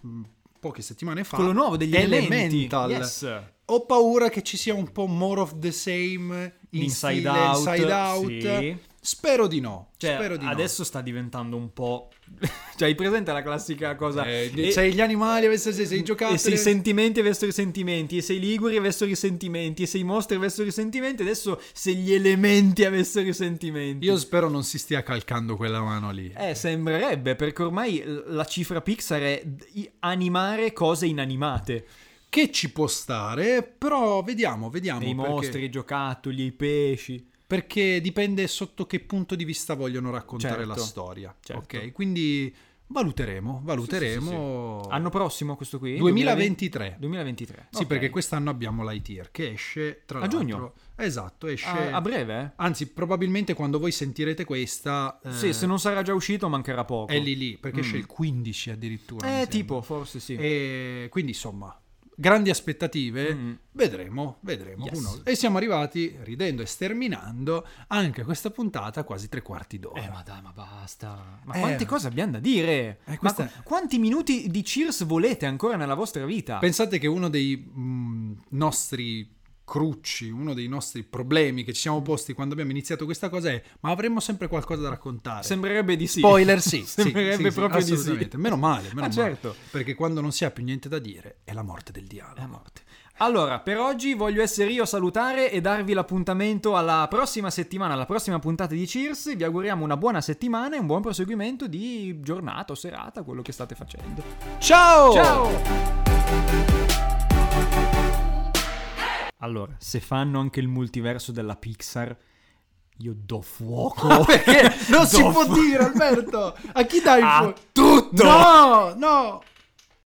poche settimane fa,
Quello nuovo degli elementi.
Elemental.
Yes.
Ho paura che ci sia un po' more of the same in
Inside
stile
Out,
Inside Out.
sì.
Spero di no.
Cioè,
di no.
adesso sta diventando un po'. *laughs* cioè, hai presente la classica cosa?
Eh,
E-
sei gli animali, avessero sei, sei giocattoli.
E se i sentimenti avessero i sentimenti, e se i liguri avessero i sentimenti, e se i mostri avessero i sentimenti, adesso se gli elementi avessero i sentimenti.
Io spero non si stia calcando quella mano lì.
Eh, sembrerebbe, perché ormai la cifra Pixar è animare cose inanimate.
Che ci può stare, però vediamo, vediamo.
I mostri, i giocattoli, i pesci.
Perché dipende sotto che punto di vista vogliono raccontare
Certo,
la storia.
certo.
Ok, quindi valuteremo, valuteremo.
Anno prossimo questo qui?
2023.
2023.
Sì,
Ok.
perché quest'anno abbiamo Lightyear che esce tra
A
l'altro.
giugno?
Esatto, esce.
A, a breve? eh?
Anzi, probabilmente quando voi sentirete questa. eh,
Sì, se non sarà già uscito mancherà poco.
È lì lì, perché
Mm.
esce il 15 addirittura.
Eh, tipo, forse sì.
E quindi insomma, grandi aspettative,
Mm.
vedremo, vedremo.
Yes.
E siamo arrivati, ridendo e sterminando, anche questa puntata quasi tre quarti d'ora.
Eh, ma dai, ma basta. Ma
Eh.
quante cose abbiamo da dire?
Eh,
Ma
questa-
qu- quanti minuti di Cheers volete ancora nella vostra vita?
Pensate che uno dei mm, nostri crucci, uno dei nostri problemi che ci siamo posti quando abbiamo iniziato questa cosa è ma avremo sempre qualcosa da raccontare.
Sembrerebbe di sì.
Spoiler sì, *laughs* sì,
Sembrerebbe
sì, sì,
proprio di sì.
Meno male, meno
Ah,
male.
certo.
Perché quando non si ha più niente da dire è la morte del dialogo.
È la morte. Allora, per oggi voglio essere io a salutare e darvi l'appuntamento alla prossima settimana, alla prossima puntata di Cheers. Vi auguriamo una buona settimana e un buon proseguimento di giornata o serata, quello che state facendo.
Ciao!
Ciao! Allora, se fanno anche il multiverso della Pixar, io do fuoco. *laughs*
Perché non si
Do
può
fu-
dire, Alberto? A chi dai
A
fuoco?
tutto!
No, no!